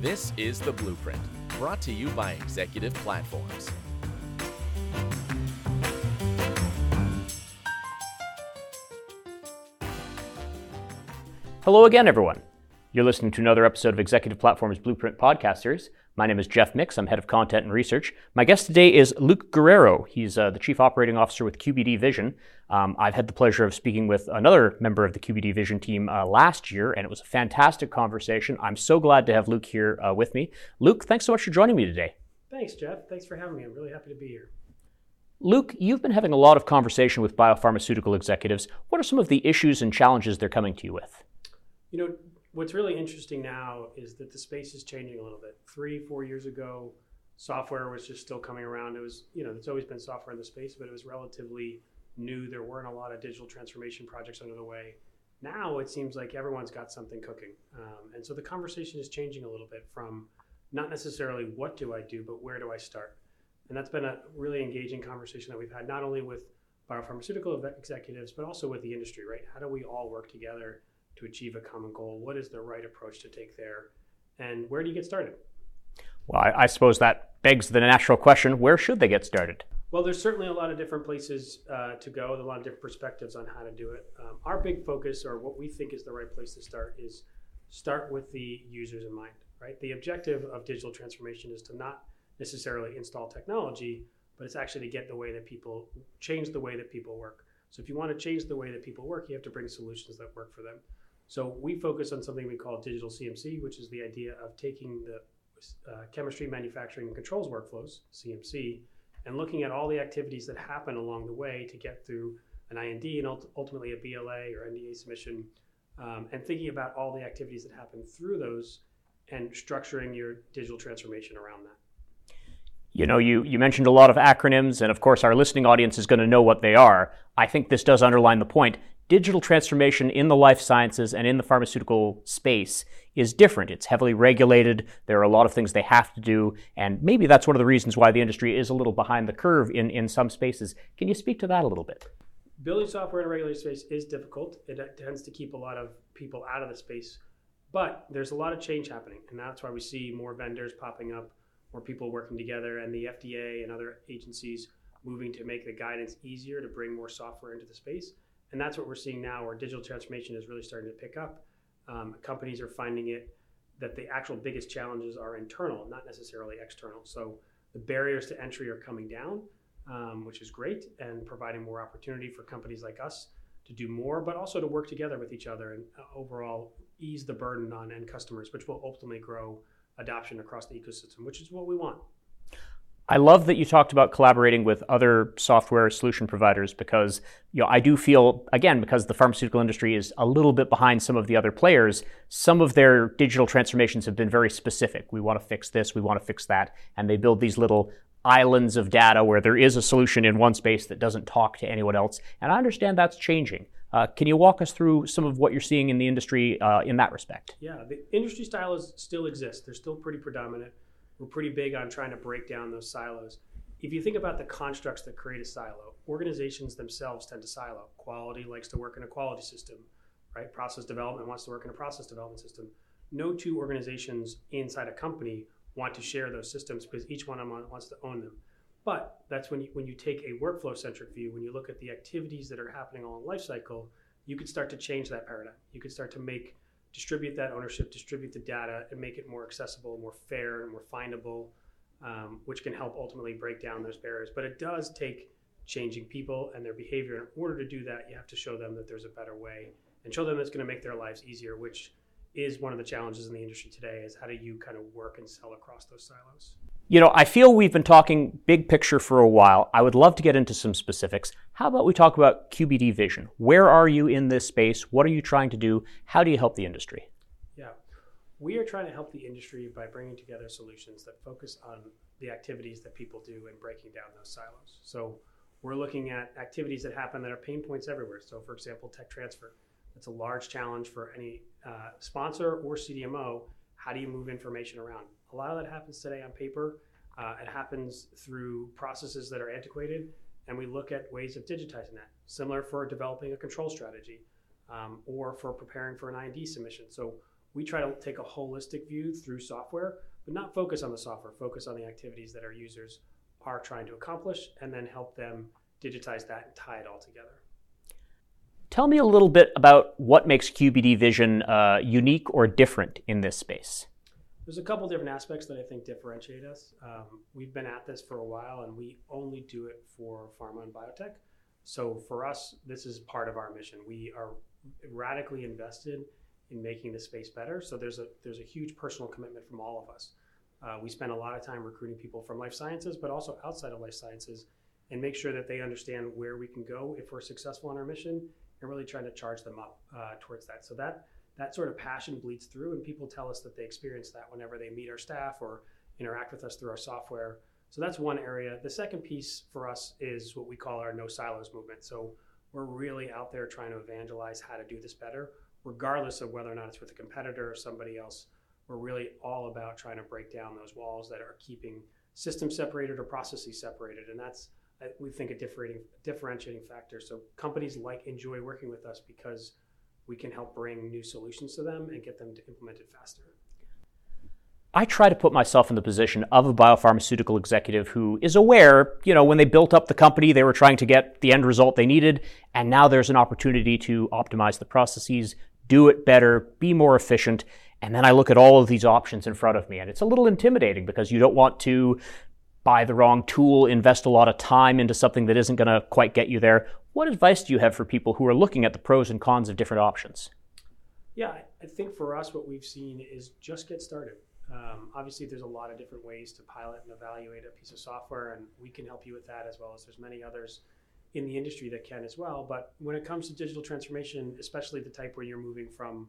This is The Blueprint, brought to you by Executive Platforms. Hello again, everyone. You're listening to another episode of Executive Platform's Blueprint podcast series. My name is Jeff Mix. I'm head of content and research. My guest today is Luke Guerrero. He's uh, the chief operating officer with QbDVision. Um, I've had the pleasure of speaking with another member of the QbDVision team uh, last year, and it was a fantastic conversation. I'm so glad to have Luke here uh, with me. Luke, thanks so much for joining me today. Thanks, Jeff. Thanks for having me. I'm really happy to be here. Luke, you've been having a lot of conversation with biopharmaceutical executives. What are some of the issues and challenges they're coming to you with? You know, what's really interesting now is that the space is changing a little bit. Three, four years ago, software was just still coming around. It was, you know, there's always been software in the space, but it was relatively new. There weren't a lot of digital transformation projects under the way. Now it seems like everyone's got something cooking. Um, and so the conversation is changing a little bit from not necessarily what do I do, but where do I start? And that's been a really engaging conversation that we've had, not only with biopharmaceutical executives, but also with the industry, right? How do we all work together to achieve a common goal? What is the right approach to take there? And where do you get started? Well, I, I suppose that begs the natural question where should they get started? Well, there's certainly a lot of different places uh, to go, a lot of different perspectives on how to do it. Um, our big focus, or what we think is the right place to start, is start with the users in mind, right? The objective of digital transformation is to not necessarily install technology, but it's actually to get the way that people change the way that people work. So if you want to change the way that people work, you have to bring solutions that work for them. So we focus on something we call digital CMC, which is the idea of taking the uh, chemistry, manufacturing, and controls workflows, CMC, and looking at all the activities that happen along the way to get through an IND and ultimately a BLA or NDA submission, um, and thinking about all the activities that happen through those and structuring your digital transformation around that. You know, you, you mentioned a lot of acronyms, and of course, our listening audience is going to know what they are. I think this does underline the point digital transformation in the life sciences and in the pharmaceutical space is different. It's heavily regulated. There are a lot of things they have to do. And maybe that's one of the reasons why the industry is a little behind the curve in, in some spaces. Can you speak to that a little bit? Building software in a regulated space is difficult. It tends to keep a lot of people out of the space. But there's a lot of change happening. And that's why we see more vendors popping up, more people working together, and the FDA and other agencies moving to make the guidance easier to bring more software into the space and that's what we're seeing now, where digital transformation is really starting to pick up. Um, companies are finding it that the actual biggest challenges are internal, not necessarily external. So the barriers to entry are coming down, um, which is great, and providing more opportunity for companies like us to do more, but also to work together with each other and uh, overall ease the burden on end customers, which will ultimately grow adoption across the ecosystem, which is what we want. I love that you talked about collaborating with other software solution providers because you know I do feel again because the pharmaceutical industry is a little bit behind some of the other players. Some of their digital transformations have been very specific. We want to fix this, we want to fix that, and they build these little islands of data where there is a solution in one space that doesn't talk to anyone else. And I understand that's changing. Uh, can you walk us through some of what you're seeing in the industry uh, in that respect? Yeah, the industry styles still exist. They're still pretty predominant we're pretty big on trying to break down those silos. If you think about the constructs that create a silo, organizations themselves tend to silo. Quality likes to work in a quality system, right? Process development wants to work in a process development system. No two organizations inside a company want to share those systems because each one of them wants to own them. But that's when you, when you take a workflow centric view, when you look at the activities that are happening along life cycle, you could start to change that paradigm. You could start to make distribute that ownership, distribute the data, and make it more accessible, more fair, and more findable, um, which can help ultimately break down those barriers. But it does take changing people and their behavior. In order to do that, you have to show them that there's a better way and show them it's going to make their lives easier, which is one of the challenges in the industry today is how do you kind of work and sell across those silos you know, I feel we've been talking big picture for a while. I would love to get into some specifics. How about we talk about QbDVision? Where are you in this space? What are you trying to do? How do you help the industry? Yeah, we are trying to help the industry by bringing together solutions that focus on the activities that people do and breaking down those silos. So we're looking at activities that happen that are pain points everywhere. So, for example, tech transfer. That's a large challenge for any uh, sponsor or CDMO. How do you move information around? A lot of that happens today on paper. Uh, it happens through processes that are antiquated, and we look at ways of digitizing that. Similar for developing a control strategy um, or for preparing for an IND submission. So we try to take a holistic view through software, but not focus on the software, focus on the activities that our users are trying to accomplish, and then help them digitize that and tie it all together. Tell me a little bit about what makes QbDVision uh, unique or different in this space. There's a couple different aspects that I think differentiate us. Um, we've been at this for a while, and we only do it for pharma and biotech. So for us, this is part of our mission. We are radically invested in making the space better. So there's a there's a huge personal commitment from all of us. Uh, we spend a lot of time recruiting people from life sciences, but also outside of life sciences, and make sure that they understand where we can go if we're successful in our mission, and really trying to charge them up uh, towards that. So that that sort of passion bleeds through, and people tell us that they experience that whenever they meet our staff or interact with us through our software. So that's one area. The second piece for us is what we call our no silos movement. So we're really out there trying to evangelize how to do this better, regardless of whether or not it's with a competitor or somebody else. We're really all about trying to break down those walls that are keeping systems separated or processes separated, and that's uh, we think a differentiating differentiating factor. So companies like enjoy working with us because we can help bring new solutions to them and get them to implement it faster. I try to put myself in the position of a biopharmaceutical executive who is aware, you know, when they built up the company, they were trying to get the end result they needed, and now there's an opportunity to optimize the processes, do it better, be more efficient. And then I look at all of these options in front of me, and it's a little intimidating because you don't want to buy the wrong tool, invest a lot of time into something that isn't going to quite get you there. What advice do you have for people who are looking at the pros and cons of different options? Yeah, I think for us, what we've seen is just get started um, obviously, there's a lot of different ways to pilot and evaluate a piece of software, and we can help you with that as well as there's many others in the industry that can as well. But when it comes to digital transformation, especially the type where you're moving from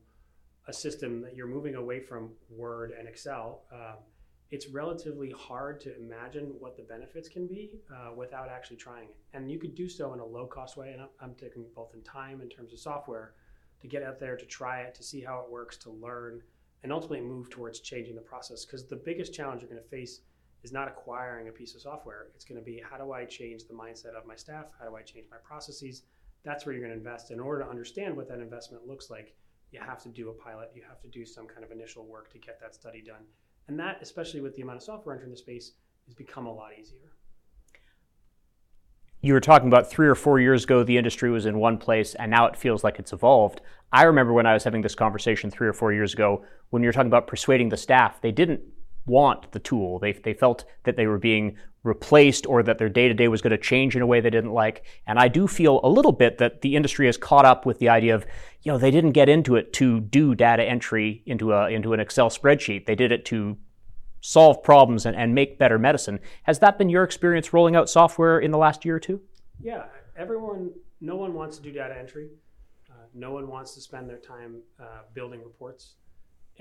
a system that you're moving away from Word and Excel, um, it's relatively hard to imagine what the benefits can be uh, without actually trying it. And you could do so in a low cost way. And I'm, I'm taking both in time in terms of software to get out there to try it, to see how it works, to learn and ultimately move towards changing the process. Because the biggest challenge you're going to face is not acquiring a piece of software. It's going to be how do I change the mindset of my staff? How do I change my processes? That's where you're going to invest. In order to understand what that investment looks like, you have to do a pilot. You have to do some kind of initial work to get that study done. And that, especially with the amount of software entering the space, has become a lot easier you were talking about three or four years ago, the industry was in one place, and now it feels like it's evolved. I remember when I was having this conversation three or four years ago, when you were talking about persuading the staff, they didn't want the tool. They, they felt that they were being replaced or that their day to day was going to change in a way they didn't like. And I do feel a little bit that the industry has caught up with the idea of, you know, they didn't get into it to do data entry into a into an Excel spreadsheet. They did it to solve problems and, and make better medicine. Has that been your experience rolling out software in the last year or two? Yeah, everyone, no one wants to do data entry. Uh, no one wants to spend their time uh, building reports.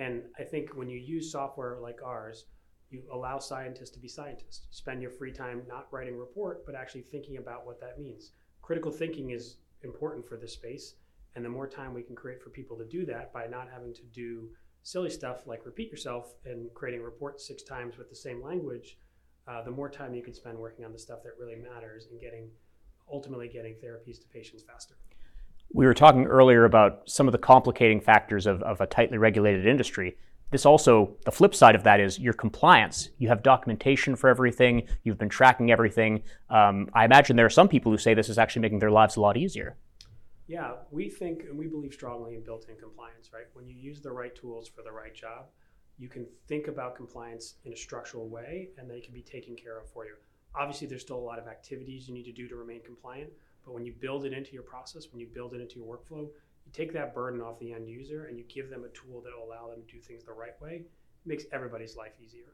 And I think when you use software like ours, you allow scientists to be scientists. Spend your free time not writing report, but actually thinking about what that means. Critical thinking is important for this space. And the more time we can create for people to do that by not having to do silly stuff like repeat yourself and creating a report six times with the same language, uh, the more time you can spend working on the stuff that really matters and getting ultimately getting therapies to patients faster. We were talking earlier about some of the complicating factors of, of a tightly regulated industry. This also, the flip side of that is your compliance. You have documentation for everything, you've been tracking everything. Um, I imagine there are some people who say this is actually making their lives a lot easier. Yeah, we think and we believe strongly in built in compliance, right? When you use the right tools for the right job, you can think about compliance in a structural way and they can be taken care of for you. Obviously, there's still a lot of activities you need to do to remain compliant, but when you build it into your process, when you build it into your workflow, you take that burden off the end user and you give them a tool that will allow them to do things the right way. It makes everybody's life easier.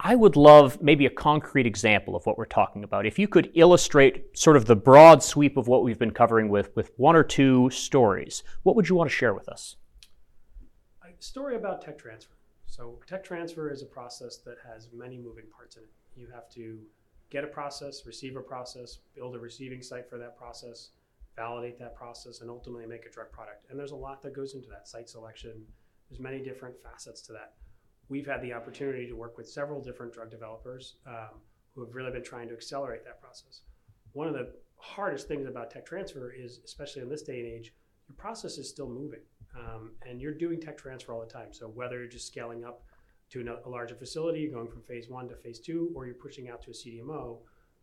I would love maybe a concrete example of what we're talking about. If you could illustrate sort of the broad sweep of what we've been covering with, with one or two stories, what would you want to share with us? A story about tech transfer. So, tech transfer is a process that has many moving parts in it. You have to get a process, receive a process, build a receiving site for that process, validate that process, and ultimately make a drug product. And there's a lot that goes into that site selection. There's many different facets to that we've had the opportunity to work with several different drug developers um, who have really been trying to accelerate that process. One of the hardest things about tech transfer is, especially in this day and age, your process is still moving. Um, and you're doing tech transfer all the time. So whether you're just scaling up to a larger facility, going from phase one to phase two, or you're pushing out to a CDMO,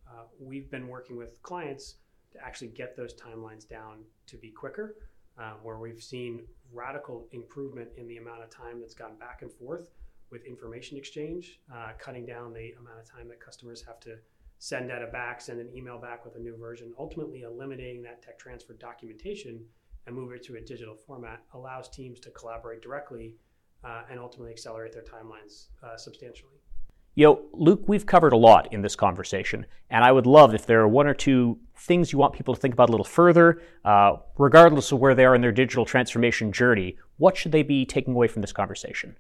uh, we've been working with clients to actually get those timelines down to be quicker, uh, where we've seen radical improvement in the amount of time that's gone back and forth with information exchange, uh, cutting down the amount of time that customers have to send data back, send an email back with a new version, ultimately eliminating that tech transfer documentation and move it to a digital format allows teams to collaborate directly uh, and ultimately accelerate their timelines uh, substantially. You know, Luke, we've covered a lot in this conversation, and I would love if there are one or two things you want people to think about a little further, uh, regardless of where they are in their digital transformation journey. What should they be taking away from this conversation?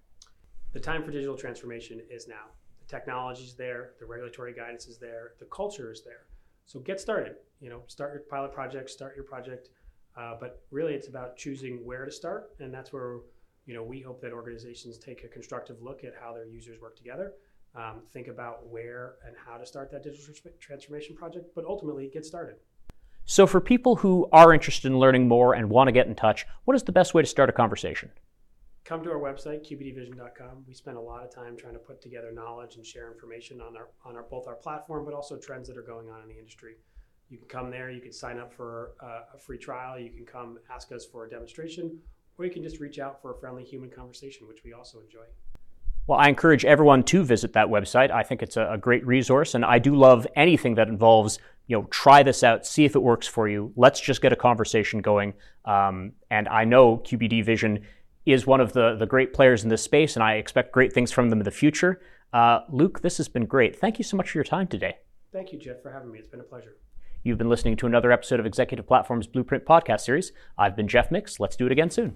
The time for digital transformation is now. The technology is there, the regulatory guidance is there, the culture is there. So get started. You know, start your pilot project, start your project, uh, but really it's about choosing where to start, and that's where you know we hope that organizations take a constructive look at how their users work together um, think about where and how to start that digital transformation project, but ultimately get started. So, for people who are interested in learning more and want to get in touch, what is the best way to start a conversation? Come to our website, qbdvision.com. We spend a lot of time trying to put together knowledge and share information on our on our both our platform, but also trends that are going on in the industry. You can come there. You can sign up for a free trial. You can come ask us for a demonstration, or you can just reach out for a friendly human conversation, which we also enjoy. Well, I encourage everyone to visit that website. I think it's a, great resource, and I do love anything that involves, you know, try this out, see if it works for you. Let's just get a conversation going. Um, and I know QbDVision is one of the, the great players in this space, and I expect great things from them in the future. Uh, Luke, this has been great. Thank you so much for your time today. Thank you, Jeff, for having me. It's been a pleasure. You've been listening to another episode of Executive Platform's Blueprint podcast series. I've been Jeff Mix. Let's do it again soon.